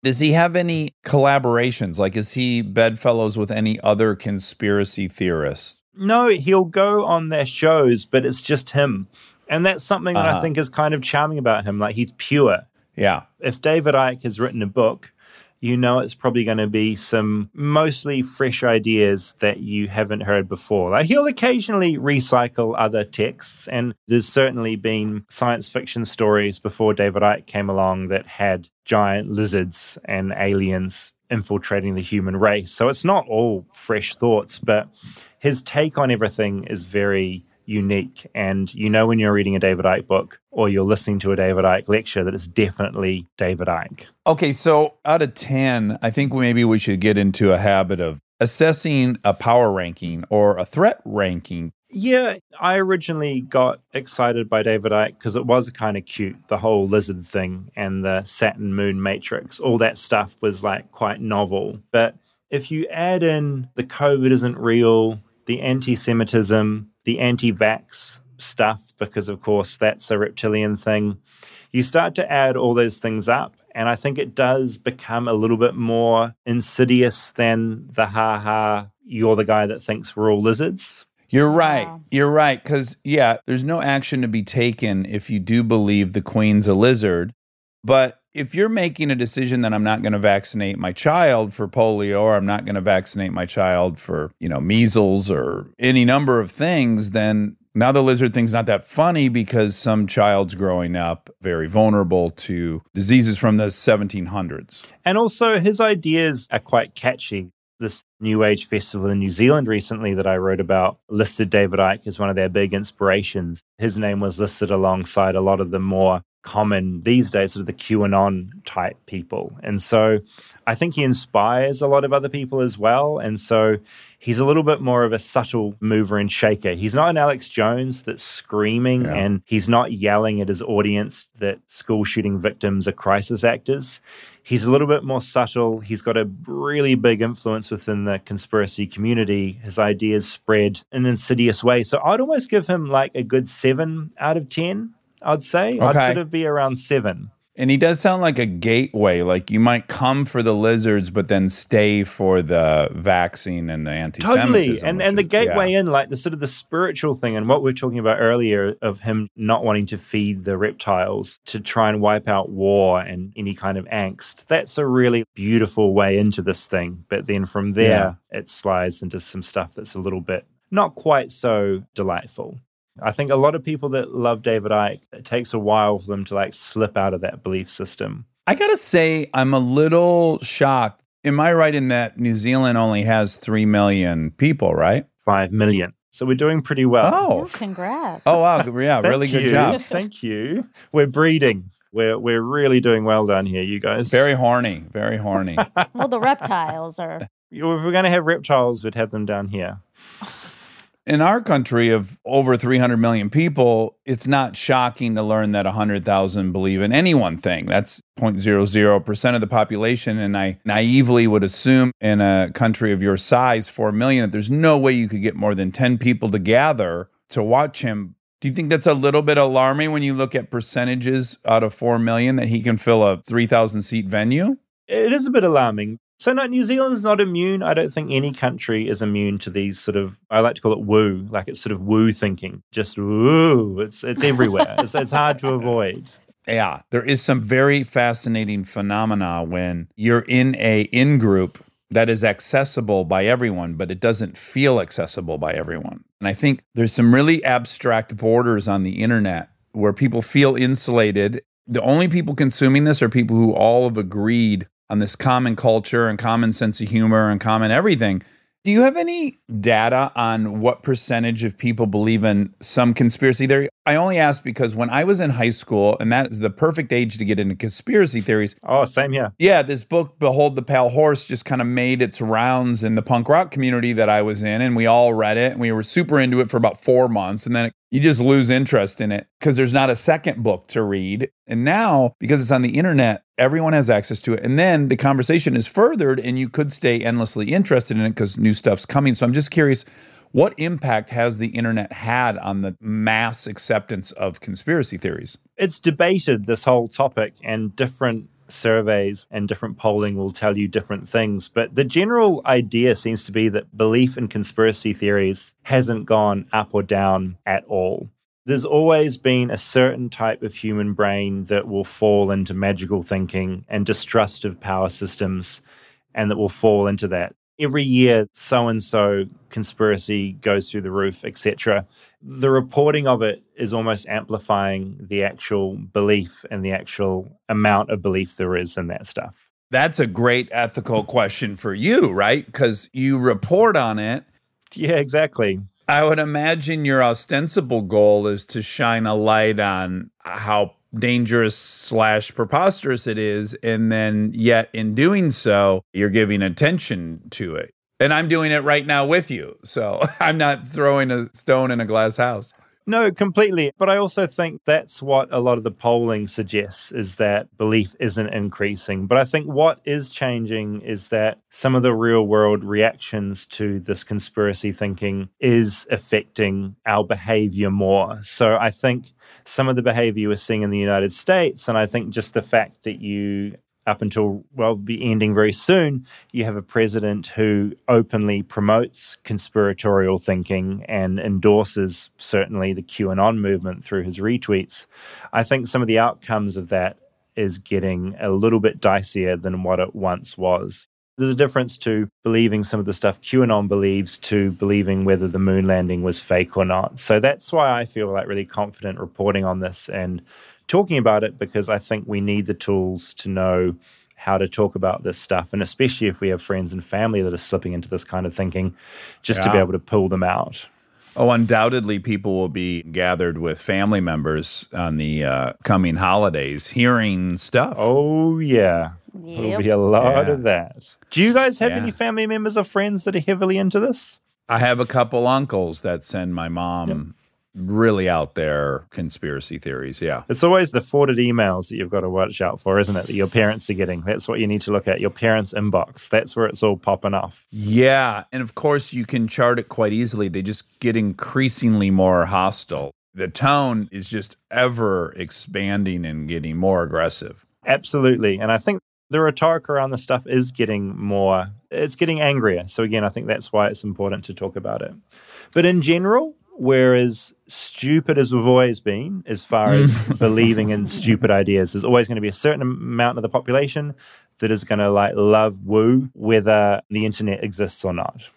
Does he have any collaborations? Like, is he bedfellows with any other conspiracy theorists? No, he'll go on their shows, but it's just him. And that's something uh-huh. that I uh-huh. think is kind of charming about him. Like, he's pure. Yeah. If David Icke has written a book, you know it's probably going to be some mostly fresh ideas that you haven't heard before. Like he'll occasionally recycle other texts, and there's certainly been science fiction stories before David Icke came along that had giant lizards and aliens infiltrating the human race. So it's not all fresh thoughts, but his take on everything is very unique. And you know when you're reading a David Icke book or you're listening to a David Icke lecture that it's definitely David Icke. Okay, so out of 10, I think maybe we should get into a habit of assessing a power ranking or a threat ranking. Yeah, I originally got excited by David Icke because it was kind of cute. The whole lizard thing and the Saturn moon matrix, all that stuff was like quite novel. But if you add in the COVID isn't real, the anti Semitism, the anti vax stuff, because of course that's a reptilian thing. You start to add all those things up, and I think it does become a little bit more insidious than the ha ha, you're the guy that thinks we're all lizards. You're right. You're right. Because, yeah, there's no action to be taken if you do believe the queen's a lizard. But if you're making a decision that I'm not going to vaccinate my child for polio or I'm not going to vaccinate my child for, you know, measles or any number of things, then now the lizard thing's not that funny because some child's growing up very vulnerable to diseases from the 1700s. And also his ideas are quite catchy. This New Age festival in New Zealand recently that I wrote about listed David Icke as one of their big inspirations. His name was listed alongside a lot of the more common these days, sort of the QAnon type people. And so I think he inspires a lot of other people as well. And so he's a little bit more of a subtle mover and shaker. He's not an Alex Jones that's screaming yeah. and he's not yelling at his audience that school shooting victims are crisis actors. He's a little bit more subtle. He's got a really big influence within the conspiracy community. His ideas spread in an insidious way. So I'd almost give him like a good seven out of 10, I'd say. Okay. I'd sort of be around seven. And he does sound like a gateway. Like you might come for the lizards, but then stay for the vaccine and the anti-Semitism. Totally, and and the gateway yeah. in, like the sort of the spiritual thing, and what we are talking about earlier of him not wanting to feed the reptiles to try and wipe out war and any kind of angst. That's a really beautiful way into this thing. But then from there, yeah. it slides into some stuff that's a little bit not quite so delightful. I think a lot of people that love David Icke, it takes a while for them to like slip out of that belief system. I gotta say, I'm a little shocked. Am I right in that New Zealand only has 3 million people, right? 5 million. So we're doing pretty well. Oh, congrats. Oh, wow. Yeah, really good you. job. Thank you. We're breeding. We're, we're really doing well down here, you guys. Very horny. Very horny. well, the reptiles are. If we're going to have reptiles, we'd have them down here in our country of over 300 million people, it's not shocking to learn that 100,000 believe in any one thing. That's 0.00% of the population. And I naively would assume in a country of your size, 4 million, that there's no way you could get more than 10 people to gather to watch him. Do you think that's a little bit alarming when you look at percentages out of 4 million that he can fill a 3,000 seat venue? It is a bit alarming. So no, New Zealand's not immune. I don't think any country is immune to these sort of. I like to call it woo, like it's sort of woo thinking. Just woo. It's it's everywhere. it's, it's hard to avoid. Yeah, there is some very fascinating phenomena when you're in a in group that is accessible by everyone, but it doesn't feel accessible by everyone. And I think there's some really abstract borders on the internet where people feel insulated. The only people consuming this are people who all have agreed on this common culture and common sense of humor and common everything. Do you have any data on what percentage of people believe in some conspiracy theory? I only ask because when I was in high school, and that is the perfect age to get into conspiracy theories. Oh, same here. Yeah, this book, Behold the Pale Horse, just kind of made its rounds in the punk rock community that I was in, and we all read it, and we were super into it for about four months, and then it you just lose interest in it because there's not a second book to read. And now, because it's on the internet, everyone has access to it. And then the conversation is furthered, and you could stay endlessly interested in it because new stuff's coming. So I'm just curious what impact has the internet had on the mass acceptance of conspiracy theories? It's debated this whole topic, and different surveys and different polling will tell you different things. But the general idea seems to be that belief in conspiracy theories hasn't gone up or down at all. There's always been a certain type of human brain that will fall into magical thinking and distrust of power systems, and that will fall into that every year so and so conspiracy goes through the roof, etc. The reporting of it is almost amplifying the actual belief and the actual amount of belief there is in that stuff. That's a great ethical question for you, right? Because you report on it. Yeah, exactly. I would imagine your ostensible goal is to shine a light on how dangerous slash preposterous it is and then yet in doing so you're giving attention to it. And i'm doing it right now with you so i'm not throwing a stone in a glass house no, completely. But I also think that's what a lot of the polling suggests is that belief isn't increasing. But I think what is changing is that some of the real world reactions to this conspiracy thinking is affecting our behavior more. So I think some of the behavior we're seeing in the United States, and I think just the fact that you up until well be ending very soon you have a president who openly promotes conspiratorial thinking and endorses certainly the qanon movement through his retweets i think some of the outcomes of that is getting a little bit dicier than what it once was there's a difference to believing some of the stuff QAnon believes to believing whether the moon landing was fake or not. So that's why I feel like really confident reporting on this and talking about it because I think we need the tools to know how to talk about this stuff. And especially if we have friends and family that are slipping into this kind of thinking, just yeah. to be able to pull them out. Oh, undoubtedly, people will be gathered with family members on the uh, coming holidays, hearing stuff. Oh, yeah. There'll be a lot Yeah. of that. Do you guys have Yeah. any family members or friends that are heavily into this? I have a couple uncles that send my mom really out there conspiracy theories. Yeah. It's always the forwarded emails that you've got to watch out for, isn't it? That your parents are getting. That's what you need to look at. Your parents' inbox. That's where it's all popping off. Yeah. And of course, you can chart it quite easily. They just get increasingly more hostile. The tone is just ever expanding and getting more aggressive. Absolutely. And I think the rhetoric around this stuff is getting more, it's getting angrier. So, again, I think that's why it's important to talk about it. But in general, we're as stupid as we've always been as far as mm. believing in stupid ideas. There's always going to be a certain amount of the population that is going to like love woo, whether the internet exists or not.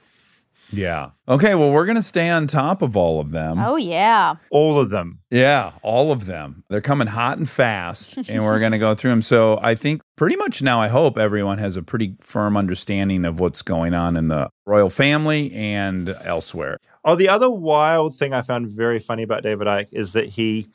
Yeah. Okay. Well, we're going to stay on top of all of them. Oh yeah. All of them. Yeah, all of them. They're coming hot and fast, and we're going to go through them. So I think pretty much now, I hope everyone has a pretty firm understanding of what's going on in the royal family and elsewhere. Oh, the other wild thing I found very funny about David Icke is that he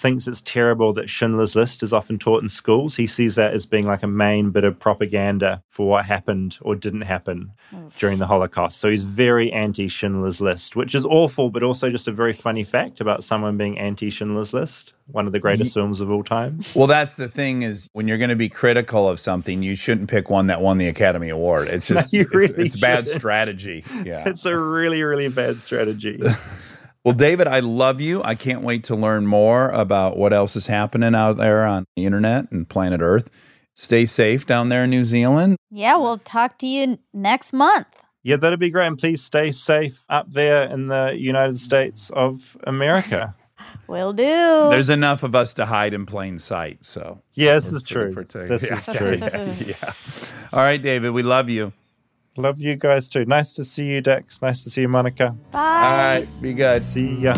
thinks it's terrible that Schindler's List is often taught in schools. He sees that as being like a main bit of propaganda for what happened or didn't happen during the Holocaust. So he's very anti Schindler's List, which is awful, but also just a very funny fact about someone being anti Schindler's List, one of the greatest films of all time. Well, that's the thing is when you're going to be critical of something, you shouldn't pick one that won the Academy Award. It's just you it's, really it's bad strategy. Yeah. It's a really, really bad strategy. Well, David, I love you. I can't wait to learn more about what else is happening out there on the internet and planet Earth. Stay safe down there in New Zealand. Yeah, we'll talk to you next month. yeah, that'd be great. And please stay safe up there in the United States of America. Will do. There's enough of us to hide in plain sight. So, Yeah, this is pretty true. protected. This Yeah. is true. yeah. All right, David, we love you. Love you guys too. Nice to see you, Dax. Nice to see you, Monica. Bye. All right, be good. See ya.